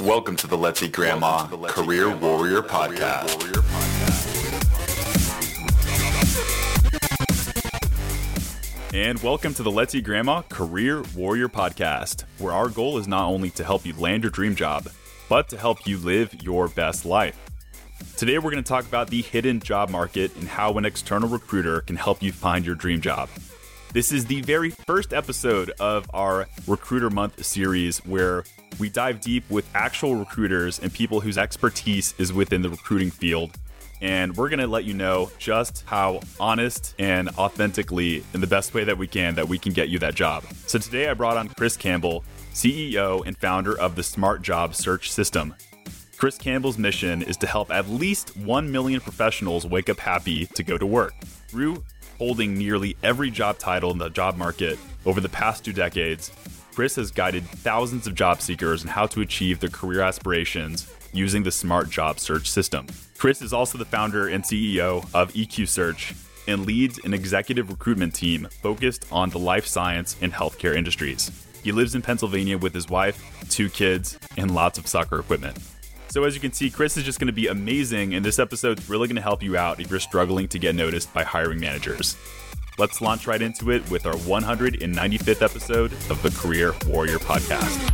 Welcome to the Let's Eat Grandma Career Warrior Podcast. And welcome to the Let's Eat Grandma Career Warrior Podcast, where our goal is not only to help you land your dream job, but to help you live your best life. Today, we're going to talk about the hidden job market and how an external recruiter can help you find your dream job. This is the very first episode of our Recruiter Month series where we dive deep with actual recruiters and people whose expertise is within the recruiting field. And we're going to let you know just how honest and authentically, in the best way that we can, that we can get you that job. So today I brought on Chris Campbell, CEO and founder of the Smart Job Search System. Chris Campbell's mission is to help at least 1 million professionals wake up happy to go to work. Through holding nearly every job title in the job market over the past two decades, Chris has guided thousands of job seekers on how to achieve their career aspirations using the Smart Job Search system. Chris is also the founder and CEO of EQ Search and leads an executive recruitment team focused on the life science and healthcare industries. He lives in Pennsylvania with his wife, two kids, and lots of soccer equipment. So, as you can see, Chris is just going to be amazing, and this episode's really going to help you out if you're struggling to get noticed by hiring managers. Let's launch right into it with our 195th episode of the Career Warrior Podcast.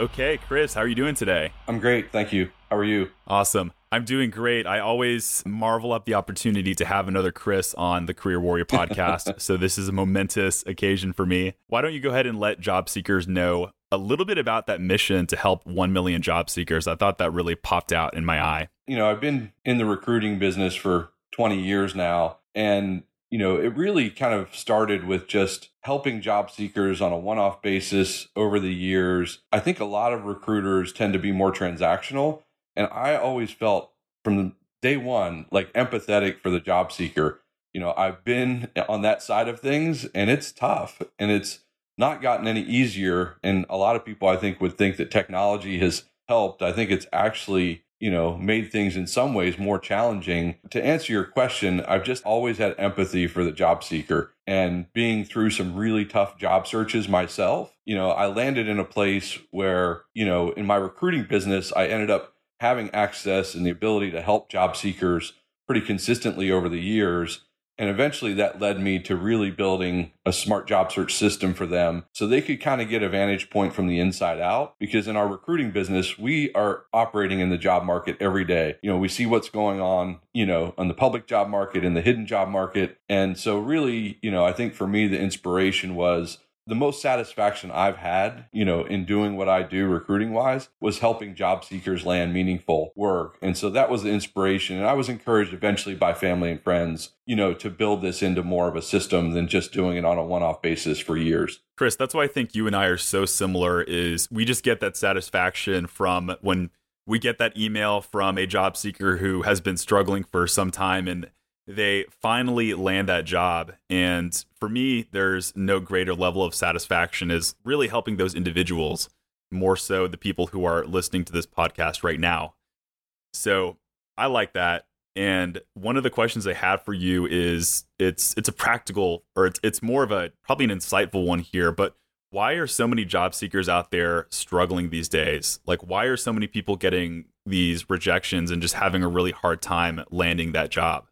Okay, Chris, how are you doing today? I'm great. Thank you. How are you? Awesome. I'm doing great. I always marvel at the opportunity to have another Chris on the Career Warrior podcast. so, this is a momentous occasion for me. Why don't you go ahead and let job seekers know a little bit about that mission to help 1 million job seekers? I thought that really popped out in my eye. You know, I've been in the recruiting business for 20 years now. And, you know, it really kind of started with just helping job seekers on a one off basis over the years. I think a lot of recruiters tend to be more transactional. And I always felt from day one, like empathetic for the job seeker. You know, I've been on that side of things and it's tough and it's not gotten any easier. And a lot of people, I think, would think that technology has helped. I think it's actually you know, made things in some ways more challenging. To answer your question, I've just always had empathy for the job seeker and being through some really tough job searches myself. You know, I landed in a place where, you know, in my recruiting business, I ended up having access and the ability to help job seekers pretty consistently over the years. And eventually that led me to really building a smart job search system for them so they could kind of get a vantage point from the inside out. Because in our recruiting business, we are operating in the job market every day. You know, we see what's going on, you know, on the public job market, in the hidden job market. And so, really, you know, I think for me, the inspiration was the most satisfaction I've had, you know, in doing what I do recruiting wise was helping job seekers land meaningful work. And so that was the inspiration. And I was encouraged eventually by family and friends, you know, to build this into more of a system than just doing it on a one off basis for years. Chris, that's why I think you and I are so similar is we just get that satisfaction from when we get that email from a job seeker who has been struggling for some time and they finally land that job. And for me, there's no greater level of satisfaction as really helping those individuals, more so the people who are listening to this podcast right now. So I like that. And one of the questions I have for you is it's it's a practical or it's it's more of a probably an insightful one here, but why are so many job seekers out there struggling these days? Like why are so many people getting these rejections and just having a really hard time landing that job?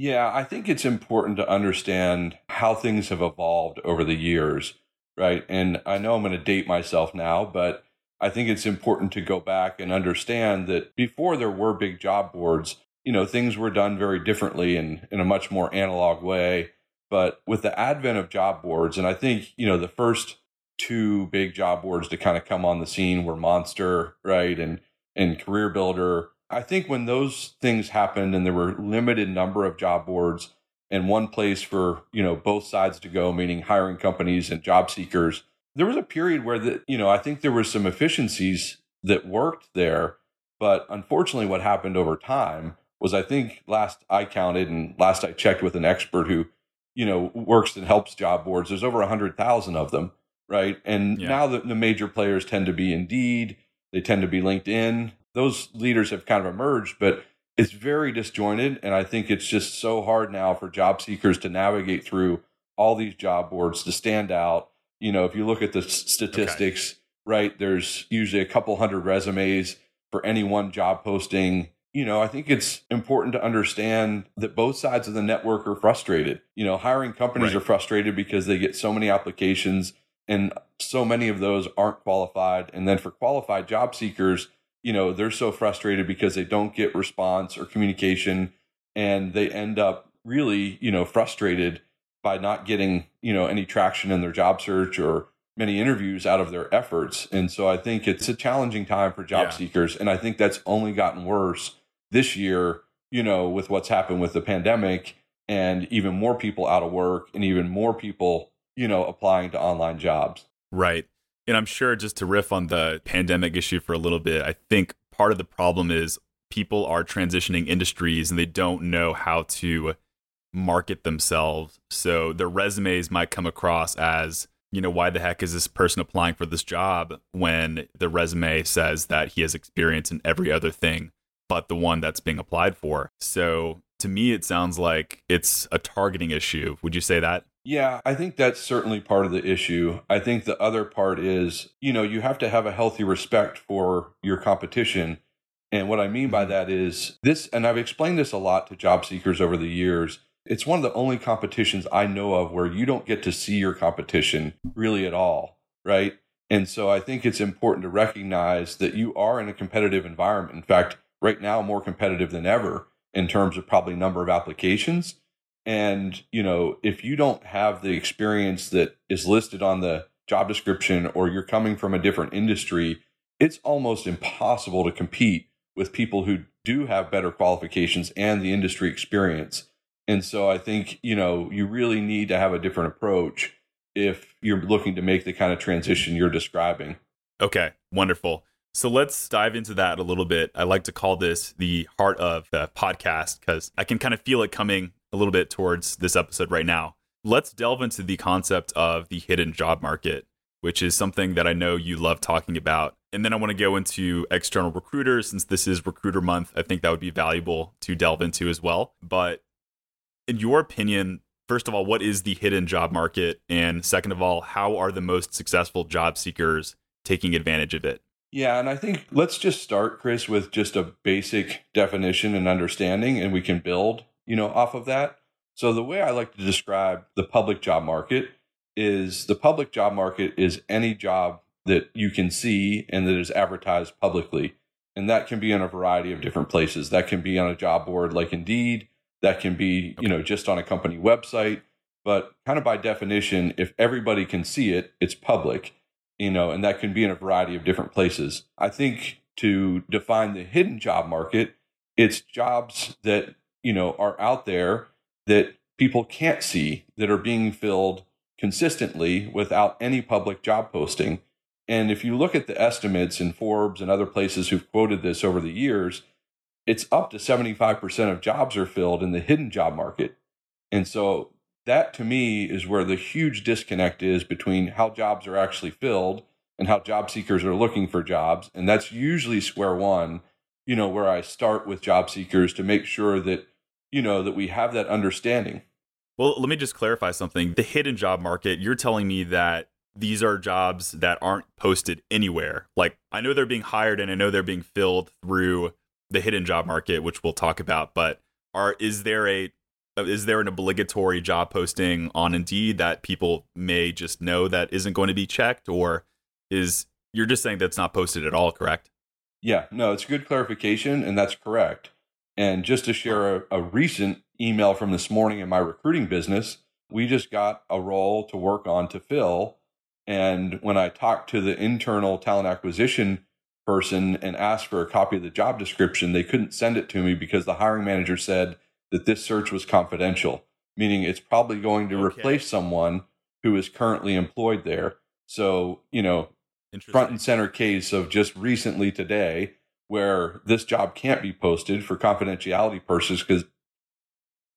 Yeah, I think it's important to understand how things have evolved over the years, right? And I know I'm going to date myself now, but I think it's important to go back and understand that before there were big job boards, you know, things were done very differently and in a much more analog way. But with the advent of job boards, and I think, you know, the first two big job boards to kind of come on the scene were Monster, right? And and Career Builder I think when those things happened and there were limited number of job boards and one place for, you know, both sides to go, meaning hiring companies and job seekers, there was a period where the, you know, I think there were some efficiencies that worked there, but unfortunately what happened over time was I think last I counted and last I checked with an expert who, you know, works and helps job boards, there's over a 100,000 of them, right? And yeah. now the, the major players tend to be Indeed, they tend to be LinkedIn, those leaders have kind of emerged, but it's very disjointed. And I think it's just so hard now for job seekers to navigate through all these job boards to stand out. You know, if you look at the statistics, okay. right? There's usually a couple hundred resumes for any one job posting. You know, I think it's important to understand that both sides of the network are frustrated. You know, hiring companies Right. are frustrated because they get so many applications and so many of those aren't qualified. And then for qualified job seekers, you know, they're so frustrated because they don't get response or communication and they end up really, you know, frustrated by not getting, you know, any traction in their job search or many interviews out of their efforts. And so I think it's a challenging time for job Yeah. seekers. And I think that's only gotten worse this year, you know, with what's happened with the pandemic and even more people out of work and even more people, you know, applying to online jobs. Right. And I'm sure just to riff on the pandemic issue for a little bit, I think part of the problem is people are transitioning industries and they don't know how to market themselves. So their resumes might come across as, you know, why the heck is this person applying for this job when the resume says that he has experience in every other thing but the one that's being applied for. So to me, it sounds like it's a targeting issue. Would you say that? Yeah, I think that's certainly part of the issue. I think the other part is, you know, you have to have a healthy respect for your competition. And what I mean by mm-hmm. that is this, and I've explained this a lot to job seekers over the years. It's one of the only competitions I know of where you don't get to see your competition really at all, right? And so I think it's important to recognize that you are in a competitive environment. In fact, right now, more competitive than ever in terms of probably number of applications. And, you know, if you don't have the experience that is listed on the job description or you're coming from a different industry, it's almost impossible to compete with people who do have better qualifications and the industry experience. And so I think, you know, you really need to have a different approach if you're looking to make the kind of transition you're describing. Okay, wonderful. So let's dive into that a little bit. I like to call this the heart of the podcast because I can kind of feel it coming a little bit towards this episode right now. Let's delve into the concept of the hidden job market, which is something that I know you love talking about. And then I want to go into external recruiters since this is recruiter month. I think that would be valuable to delve into as well. But in your opinion, first of all, what is the hidden job market? And second of all, how are the most successful job seekers taking advantage of it? Yeah, and I think let's just start, Chris, with just a basic definition and understanding, and we can build, you know, off of that. So the way I like to describe the public job market is the public job market is any job that you can see and that is advertised publicly. And that can be in a variety of different places. That can be on a job board like Indeed, that can be, you know, just on a company website, but kind of by definition, if everybody can see it, it's public you know, and that can be in a variety of different places. I think to define the hidden job market, it's jobs that, you know, are out there that people can't see that are being filled consistently without any public job posting. And if you look at the estimates in Forbes and other places who've quoted this over the years, it's up to 75% of jobs are filled in the hidden job market. And so that to me is where the huge disconnect is between how jobs are actually filled and how job seekers are looking for jobs. And that's usually square one, you know, where I start with job seekers to make sure that, you know, that we have that understanding. Well, let me just clarify something. The hidden job market, you're telling me that these are jobs that aren't posted anywhere. Like, I know they're being hired and I know they're being filled through the hidden job market, which we'll talk about, but are is there a is there an obligatory job posting on Indeed that people may just know that isn't going to be checked or is you're just saying that's not posted at all, correct? Yeah, no, it's a good clarification, and that's correct. And just to share a, a recent email from this morning in my recruiting business, we just got a role to work on to fill. And when I talked to the internal talent acquisition person and asked for a copy of the job description, they couldn't send it to me because the hiring manager said that this search was confidential, meaning it's probably going to Okay. replace someone who is currently employed there. So, you know. Front and center case of just recently today where this job can't be posted for confidentiality purposes because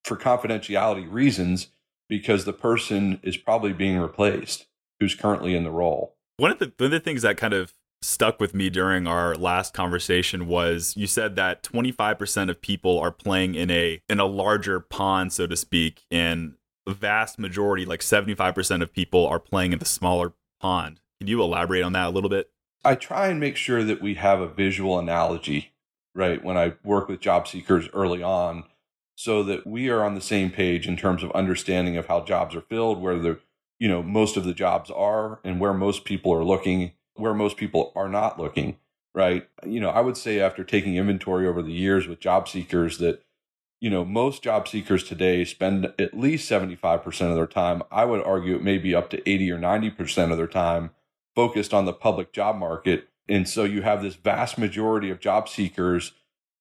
for confidentiality reasons because the person is probably being replaced who's currently in the role. One of the one of the things that kind of stuck with me during our last conversation was you said that 25% of people are playing in a in a larger pond so to speak and the vast majority like 75% of people are playing in the smaller pond. Can you elaborate on that a little bit? I try and make sure that we have a visual analogy, right? When I work with job seekers early on, so that we are on the same page in terms of understanding of how jobs are filled, where the you know most of the jobs are, and where most people are looking, where most people are not looking, right? You know, I would say after taking inventory over the years with job seekers that you know, most job seekers today spend at least 75% of their time. I would argue it may be up to 80 or 90% of their time focused on the public job market. And so you have this vast majority of job seekers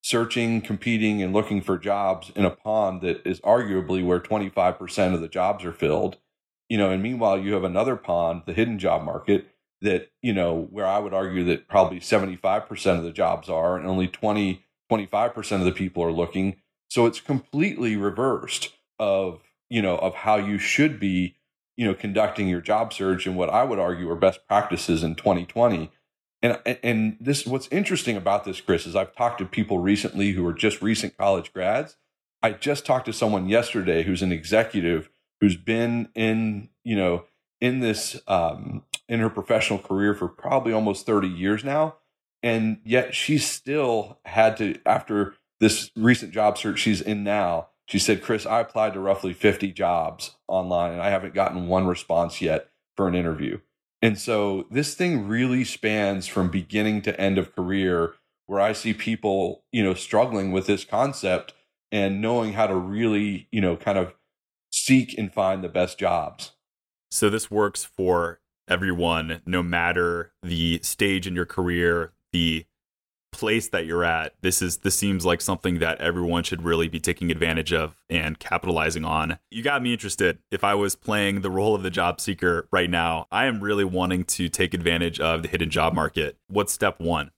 searching, competing, and looking for jobs in a pond that is arguably where 25% of the jobs are filled. You know, and meanwhile, you have another pond, the hidden job market, that, you know, where I would argue that probably 75% of the jobs are and only 20, 25% of the people are looking so it's completely reversed of, you know, of how you should be, you know, conducting your job search and what I would argue are best practices in 2020. And and this what's interesting about this, Chris, is I've talked to people recently who are just recent college grads. I just talked to someone yesterday who's an executive who's been in, you know, in this um, in her professional career for probably almost 30 years now and yet she still had to after this recent job search she's in now, she said, Chris, I applied to roughly 50 jobs online and I haven't gotten one response yet for an interview. And so this thing really spans from beginning to end of career where I see people, you know, struggling with this concept and knowing how to really, you know, kind of seek and find the best jobs. So this works for everyone, no matter the stage in your career, the place that you're at, this is this seems like something that everyone should really be taking advantage of and capitalizing on. You got me interested. If I was playing the role of the job seeker right now, I am really wanting to take advantage of the hidden job market. What's step 1?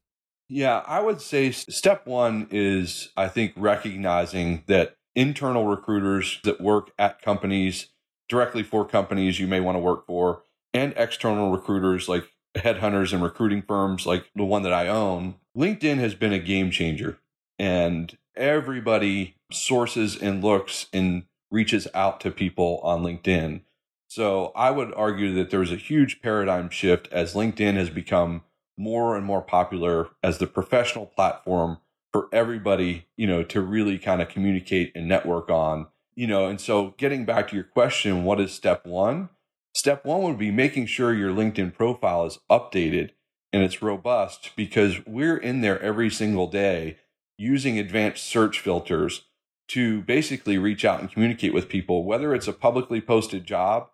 Yeah, I would say step 1 is I think recognizing that internal recruiters that work at companies directly for companies you may want to work for and external recruiters like headhunters and recruiting firms like the one that I own, LinkedIn has been a game changer. And everybody sources and looks and reaches out to people on LinkedIn. So I would argue that there's a huge paradigm shift as LinkedIn has become more and more popular as the professional platform for everybody, you know, to really kind of communicate and network on, you know, and so getting back to your question, what is step 1? Step one would be making sure your LinkedIn profile is updated and it's robust because we're in there every single day using advanced search filters to basically reach out and communicate with people, whether it's a publicly posted job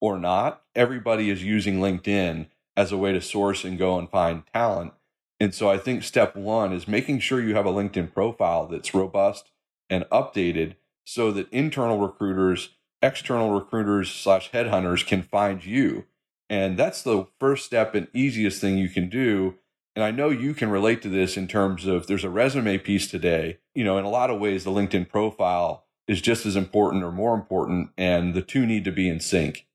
or not. Everybody is using LinkedIn as a way to source and go and find talent. And so I think step one is making sure you have a LinkedIn profile that's robust and updated so that internal recruiters external recruiters slash headhunters can find you. And that's the first step and easiest thing you can do. And I know you can relate to this in terms of there's a resume piece today. You know, in a lot of ways, the LinkedIn profile is just as important or more important, and the two need to be in sync.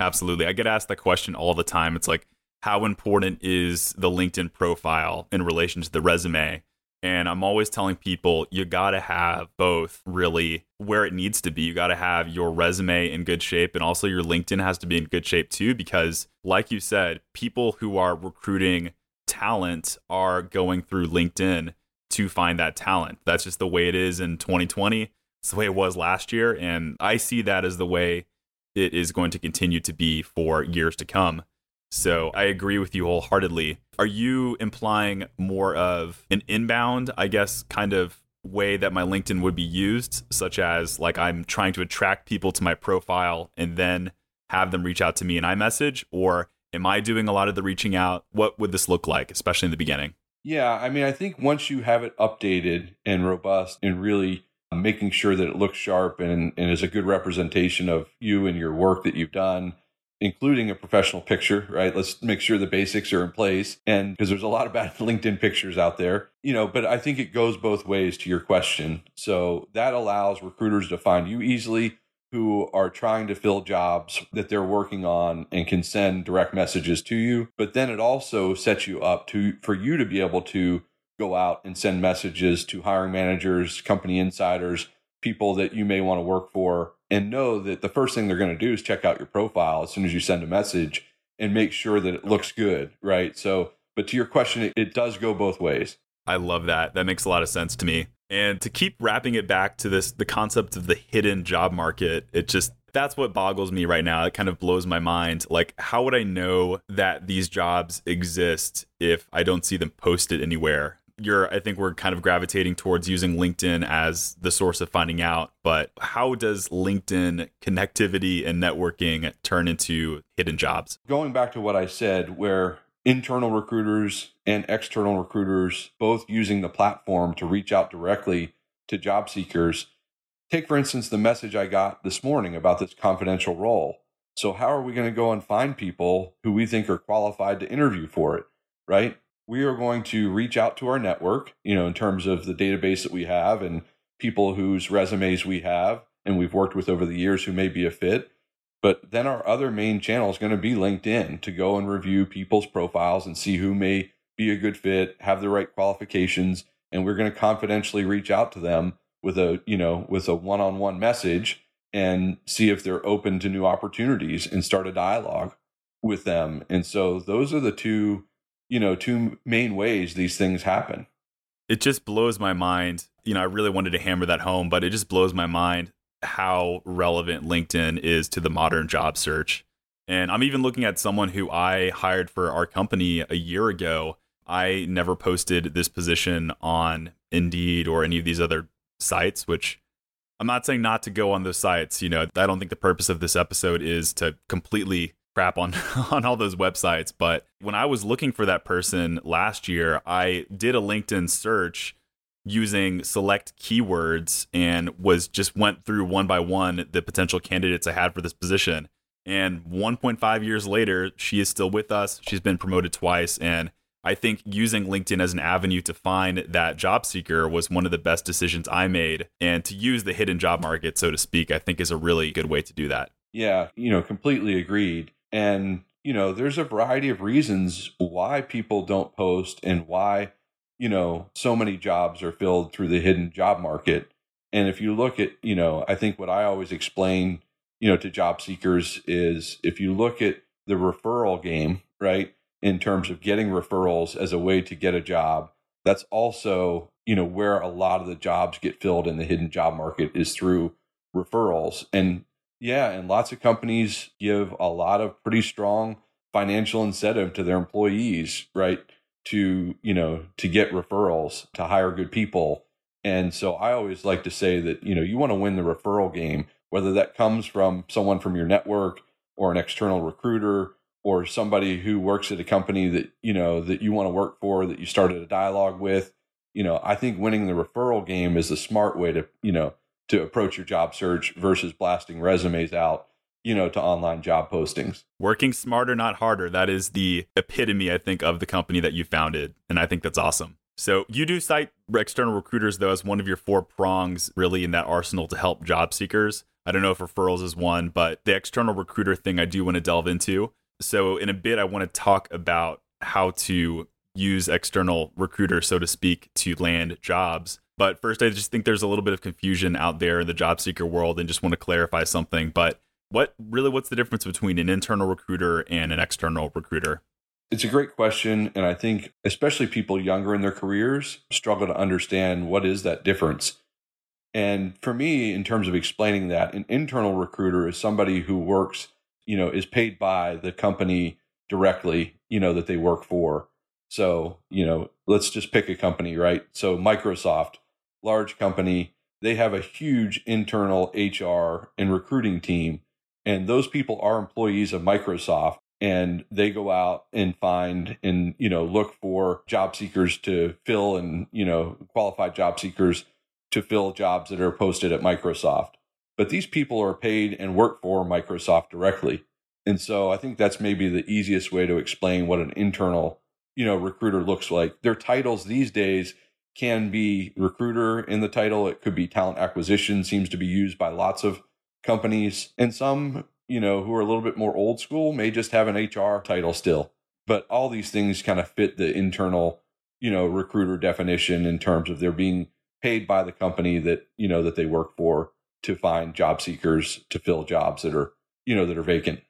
Absolutely. I get asked that question all the time. It's like, how important is the LinkedIn profile in relation to the resume? And I'm always telling people you got to have both really where it needs to be. You got to have your resume in good shape and also your LinkedIn has to be in good shape too because like you said, people who are recruiting talent are going through LinkedIn to find that talent. That's just the way it is in 2020. It's the way it was last year and I see that as the way it is going to continue to be for years to come. So I agree with you wholeheartedly. Are you implying more of an inbound, I guess, kind of way that my LinkedIn would be used, such as like I'm trying to attract people to my profile and then have them reach out to me in iMessage? Or am I doing a lot of the reaching out? What would this look like, especially in the beginning? Yeah, I mean, I think once you have it updated and robust and really uh, making sure that it looks sharp and, and is a good representation of you and your work that you've done including a professional picture, right? Let's make sure the basics are in place. And because there's a lot of bad LinkedIn pictures out there, you know, but I think it goes both ways to your question. So that allows recruiters to find you easily who are trying to fill jobs that they're working on and can send direct messages to you. But then it also sets you up to for you to be able to go out and send messages to hiring managers, company insiders, people that you may want to work for and know that the first thing they're going to do is check out your profile as soon as you send a message and make sure that it looks good, right? So but to your question, it, it does go both ways. I love that. That makes a lot of sense to me. And to keep wrapping it back to this, the concept of the hidden job market, it just, that's what boggles me right now. It kind of blows my mind. Like, how would I know that these jobs exist if I don't see them posted anywhere? You're, I think we're kind of gravitating towards using LinkedIn as the source of finding out. But how does LinkedIn connectivity and networking turn into hidden jobs? Going back to what I said, where internal recruiters and external recruiters both using the platform to reach out directly to job seekers. Take, for instance, the message I got this morning about this confidential role. So, how are we going to go and find people who we think are qualified to interview for it, right? We are going to reach out to our network, you know, in terms of the database that we have and people whose resumes we have and we've worked with over the years who may be a fit. But then our other main channel is going to be LinkedIn to go and review people's profiles and see who may be a good fit, have the right qualifications, and we're going to confidentially reach out to them with a, you know, with a one-on-one message and see if they're open to new opportunities and start a dialogue with them. And so those are the two, you know, two main ways these things happen. It just blows my mind. You know, I really wanted to hammer that home, but it just blows my mind how relevant LinkedIn is to the modern job search. And I'm even looking at someone who I hired for our company a year ago. I never posted this position on Indeed or any of these other sites, which I'm not saying not to go on those sites. You know, I don't think the purpose of this episode is to completely crap on on all those websites, but when I was looking for that person last year, I did a LinkedIn search using select keywords and was just went through one by one the potential candidates I had for this position. And 1.5 years later, she is still with us. She's been promoted twice. And I think using LinkedIn as an avenue to find that job seeker was one of the best decisions I made. And to use the hidden job market, so to speak, I think is a really good way to do that. Yeah, you know, completely agreed. And, you know, there's a variety of reasons why people don't post and why you know, so many jobs are filled through the hidden job market. And if you look at, you know, I think what I always explain, you know, to job seekers is if you look at the referral game, right, in terms of getting referrals as a way to get a job, that's also, you know, where a lot of the jobs get filled in the hidden job market is through referrals. And yeah, and lots of companies give a lot of pretty strong financial incentive to their employees, right? to you know to get referrals to hire good people and so i always like to say that you know you want to win the referral game whether that comes from someone from your network or an external recruiter or somebody who works at a company that you know that you want to work for that you started a dialogue with you know i think winning the referral game is a smart way to you know to approach your job search versus blasting resumes out you know, to online job postings. Working smarter, not harder. That is the epitome, I think, of the company that you founded. And I think that's awesome. So you do cite external recruiters, though, as one of your four prongs, really, in that arsenal to help job seekers. I don't know if referrals is one, but the external recruiter thing I do want to delve into. So in a bit, I want to talk about how to use external recruiters, so to speak, to land jobs. But first, I just think there's a little bit of confusion out there in the job seeker world and just want to clarify something. But what really what's the difference between an internal recruiter and an external recruiter? It's a great question and I think especially people younger in their careers struggle to understand what is that difference. And for me in terms of explaining that, an internal recruiter is somebody who works, you know, is paid by the company directly, you know, that they work for. So, you know, let's just pick a company, right? So Microsoft, large company, they have a huge internal HR and recruiting team and those people are employees of Microsoft and they go out and find and you know look for job seekers to fill and you know qualified job seekers to fill jobs that are posted at Microsoft. But these people are paid and work for Microsoft directly. And so I think that's maybe the easiest way to explain what an internal, you know, recruiter looks like. Their titles these days can be recruiter in the title. It could be talent acquisition seems to be used by lots of companies and some, you know, who are a little bit more old school may just have an HR title still. But all these things kind of fit the internal, you know, recruiter definition in terms of they're being paid by the company that, you know, that they work for to find job seekers to fill jobs that are, you know, that are vacant.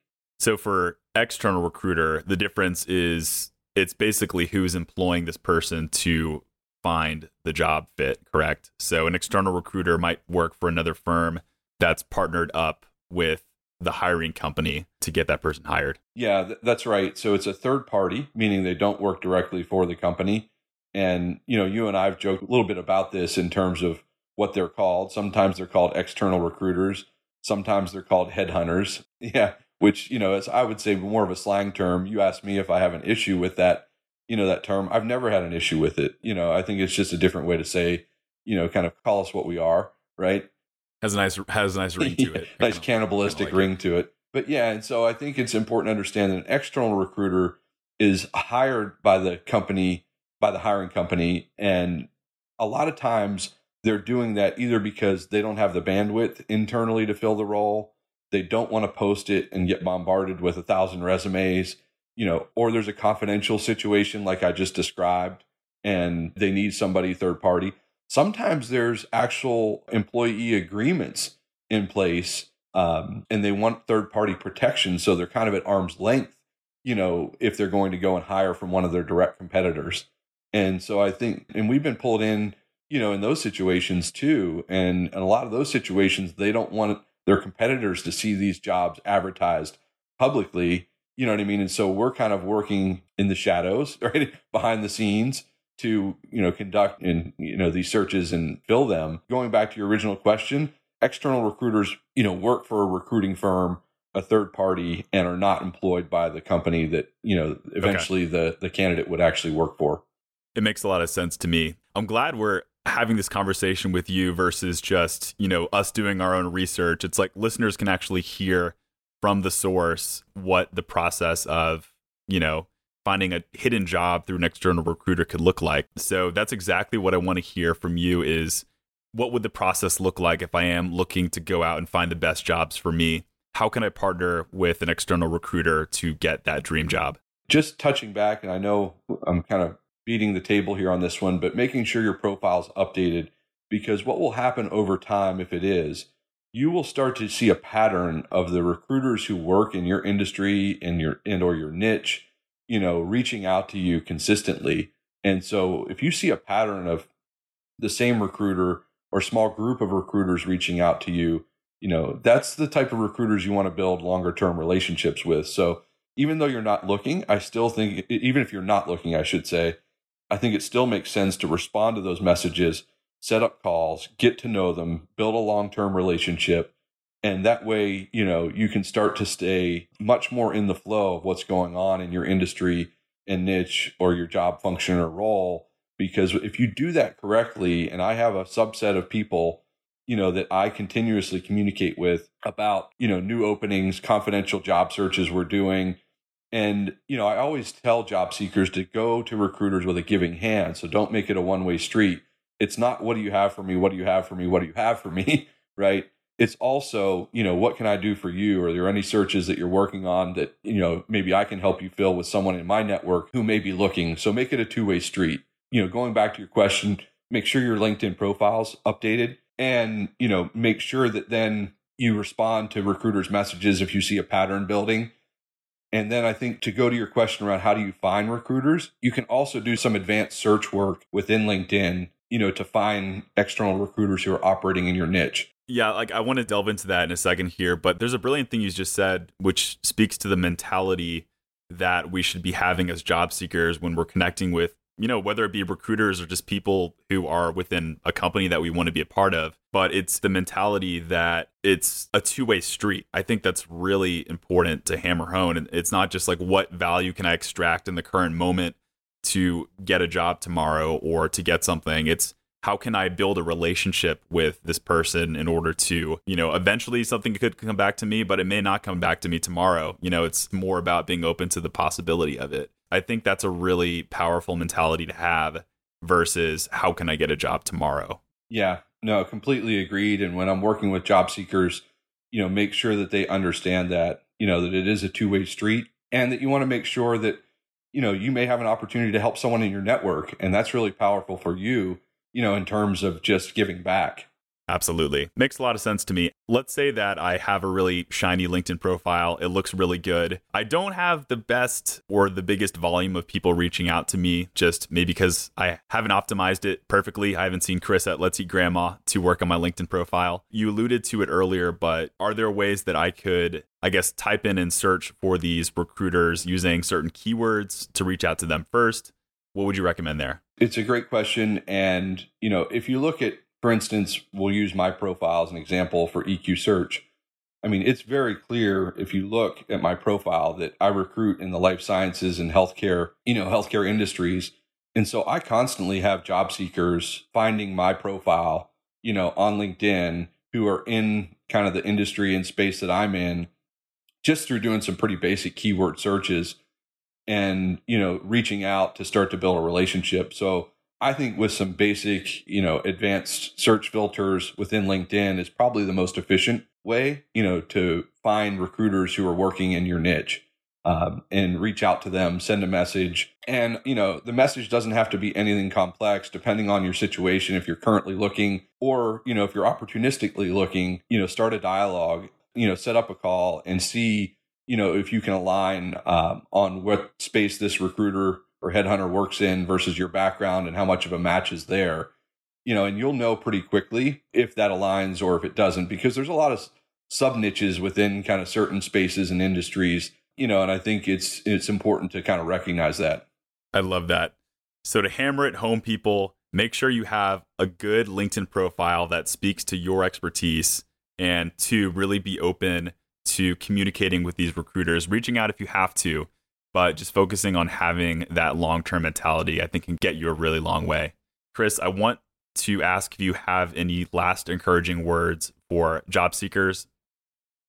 So for external recruiter, the difference is it's basically who's employing this person to find the job fit, correct? So an external recruiter might work for another firm that's partnered up with the hiring company to get that person hired. Yeah, th- that's right. So it's a third party, meaning they don't work directly for the company. And, you know, you and I have joked a little bit about this in terms of what they're called. Sometimes they're called external recruiters, sometimes they're called headhunters. Yeah, which, you know, as I would say more of a slang term. You asked me if I have an issue with that, you know, that term. I've never had an issue with it. You know, I think it's just a different way to say, you know, kind of call us what we are, right? Has a nice has a nice ring to it. nice cannibalistic like ring it. to it. But yeah, and so I think it's important to understand that an external recruiter is hired by the company, by the hiring company, and a lot of times they're doing that either because they don't have the bandwidth internally to fill the role, they don't want to post it and get bombarded with a thousand resumes, you know, or there's a confidential situation like I just described and they need somebody third party. Sometimes there's actual employee agreements in place um, and they want third party protection. So they're kind of at arm's length, you know, if they're going to go and hire from one of their direct competitors. And so I think, and we've been pulled in you know, in those situations too. And, and a lot of those situations, they don't want their competitors to see these jobs advertised publicly. You know what I mean? And so we're kind of working in the shadows, right? Behind the scenes to, you know, conduct and, you know, these searches and fill them. Going back to your original question, external recruiters, you know, work for a recruiting firm, a third party, and are not employed by the company that, you know, eventually okay. the, the candidate would actually work for. It makes a lot of sense to me. I'm glad we're having this conversation with you versus just, you know, us doing our own research. It's like listeners can actually hear from the source what the process of, you know, finding a hidden job through an external recruiter could look like. So that's exactly what I want to hear from you is what would the process look like if I am looking to go out and find the best jobs for me? How can I partner with an external recruiter to get that dream job? Just touching back, and I know I'm kind of beating the table here on this one, but making sure your profile's updated because what will happen over time if it is, you will start to see a pattern of the recruiters who work in your industry and your and or your niche, you know, reaching out to you consistently. And so if you see a pattern of the same recruiter or small group of recruiters reaching out to you, you know, that's the type of recruiters you want to build longer term relationships with. So even though you're not looking, I still think even if you're not looking, I should say, I think it still makes sense to respond to those messages, set up calls, get to know them, build a long term relationship. And that way, you know, you can start to stay much more in the flow of what's going on in your industry and niche or your job function or role. Because if you do that correctly, and I have a subset of people, you know, that I continuously communicate with about, you know, new openings, confidential job searches we're doing, and, you know, I always tell job seekers to go to recruiters with a giving hand. So don't make it a one way street. It's not what do you have for me? What do you have for me? What do you have for me? right. It's also, you know, what can I do for you? Are there any searches that you're working on that, you know, maybe I can help you fill with someone in my network who may be looking? So make it a two way street. You know, going back to your question, make sure your LinkedIn profile's updated and, you know, make sure that then you respond to recruiters' messages if you see a pattern building and then I think to go to your question around how do you find recruiters, you can also do some advanced search work within LinkedIn, you know, to find external recruiters who are operating in your niche. Yeah, like I want to delve into that in a second here, but there's a brilliant thing you just said, which speaks to the mentality that we should be having as job seekers when we're connecting with you know, whether it be recruiters or just people who are within a company that we want to be a part of. But it's the mentality that it's a two way street. I think that's really important to hammer home. And it's not just like what value can I extract in the current moment to get a job tomorrow or to get something. It's how can I build a relationship with this person in order to, you know, eventually something could come back to me, but it may not come back to me tomorrow. You know, it's more about being open to the possibility of it. I think that's a really powerful mentality to have versus how can I get a job tomorrow? Yeah, no, completely agreed. And when I'm working with job seekers, you know, make sure that they understand that, you know, that it is a two way street and that you want to make sure that, you know, you may have an opportunity to help someone in your network. And that's really powerful for you, you know, in terms of just giving back. Absolutely. Makes a lot of sense to me. Let's say that I have a really shiny LinkedIn profile. It looks really good. I don't have the best or the biggest volume of people reaching out to me, just maybe because I haven't optimized it perfectly. I haven't seen Chris at Let's Eat Grandma to work on my LinkedIn profile. You alluded to it earlier, but are there ways that I could, I guess, type in and search for these recruiters using certain keywords to reach out to them first? What would you recommend there? It's a great question. And, you know, if you look at for instance, we'll use my profile as an example for EQ search. I mean, it's very clear if you look at my profile that I recruit in the life sciences and healthcare, you know, healthcare industries. And so I constantly have job seekers finding my profile, you know, on LinkedIn who are in kind of the industry and space that I'm in just through doing some pretty basic keyword searches and, you know, reaching out to start to build a relationship. So I think with some basic, you know, advanced search filters within LinkedIn is probably the most efficient way, you know, to find recruiters who are working in your niche. Um, and reach out to them, send a message. And, you know, the message doesn't have to be anything complex depending on your situation. If you're currently looking or, you know, if you're opportunistically looking, you know, start a dialogue, you know, set up a call and see, you know, if you can align um, on what space this recruiter or headhunter works in versus your background and how much of a match is there you know and you'll know pretty quickly if that aligns or if it doesn't because there's a lot of sub niches within kind of certain spaces and industries you know and i think it's it's important to kind of recognize that. I love that. So to hammer it home people make sure you have a good linkedin profile that speaks to your expertise and to really be open to communicating with these recruiters reaching out if you have to but just focusing on having that long term mentality, I think can get you a really long way. Chris, I want to ask if you have any last encouraging words for job seekers.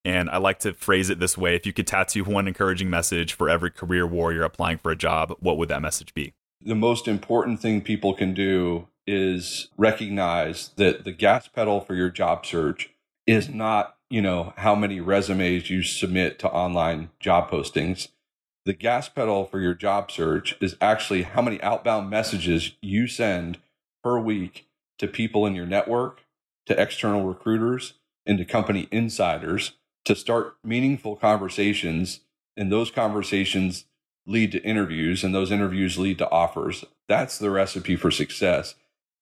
And I like to phrase it this way if you could tattoo one encouraging message for every career warrior applying for a job, what would that message be? The most important thing people can do is recognize that the gas pedal for your job search is not, you know, how many resumes you submit to online job postings the gas pedal for your job search is actually how many outbound messages you send per week to people in your network, to external recruiters, and to company insiders to start meaningful conversations. And those conversations lead to interviews, and those interviews lead to offers. That's the recipe for success.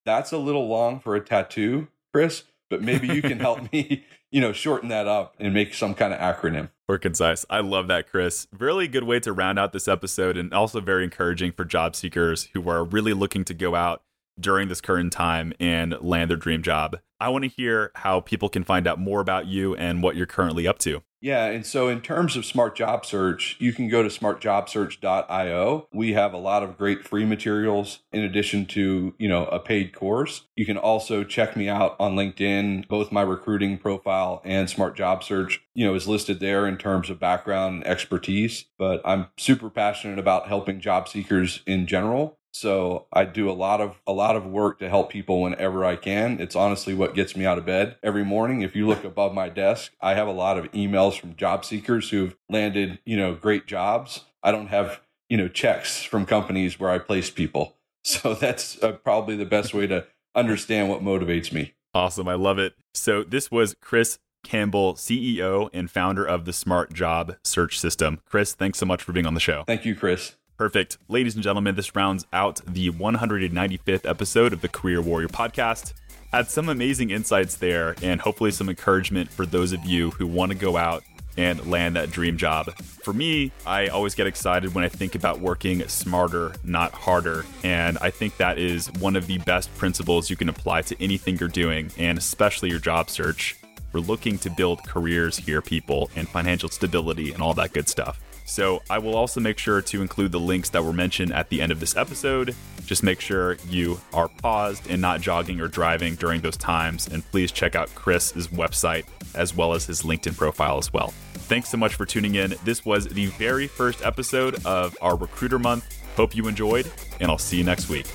That's a little long for a tattoo, Chris, but maybe you can help me, you know, shorten that up and make some kind of acronym. Or concise. I love that, Chris. Really good way to round out this episode and also very encouraging for job seekers who are really looking to go out during this current time and land their dream job. I want to hear how people can find out more about you and what you're currently up to. Yeah, and so in terms of Smart Job Search, you can go to smartjobsearch.io. We have a lot of great free materials in addition to, you know, a paid course. You can also check me out on LinkedIn. Both my recruiting profile and Smart Job Search, you know, is listed there in terms of background and expertise, but I'm super passionate about helping job seekers in general. So I do a lot of a lot of work to help people whenever I can. It's honestly what gets me out of bed every morning. If you look above my desk, I have a lot of emails from job seekers who've landed, you know, great jobs. I don't have, you know, checks from companies where I place people. So that's uh, probably the best way to understand what motivates me. Awesome. I love it. So this was Chris Campbell, CEO and founder of the Smart Job Search System. Chris, thanks so much for being on the show. Thank you, Chris. Perfect. Ladies and gentlemen, this rounds out the 195th episode of the Career Warrior podcast. Had some amazing insights there and hopefully some encouragement for those of you who want to go out and land that dream job. For me, I always get excited when I think about working smarter, not harder. And I think that is one of the best principles you can apply to anything you're doing, and especially your job search. We're looking to build careers here, people, and financial stability and all that good stuff. So I will also make sure to include the links that were mentioned at the end of this episode. Just make sure you are paused and not jogging or driving during those times. And please check out Chris's website as well as his LinkedIn profile as well. Thanks so much for tuning in. This was the very first episode of our Recruiter Month. Hope you enjoyed, and I'll see you next week.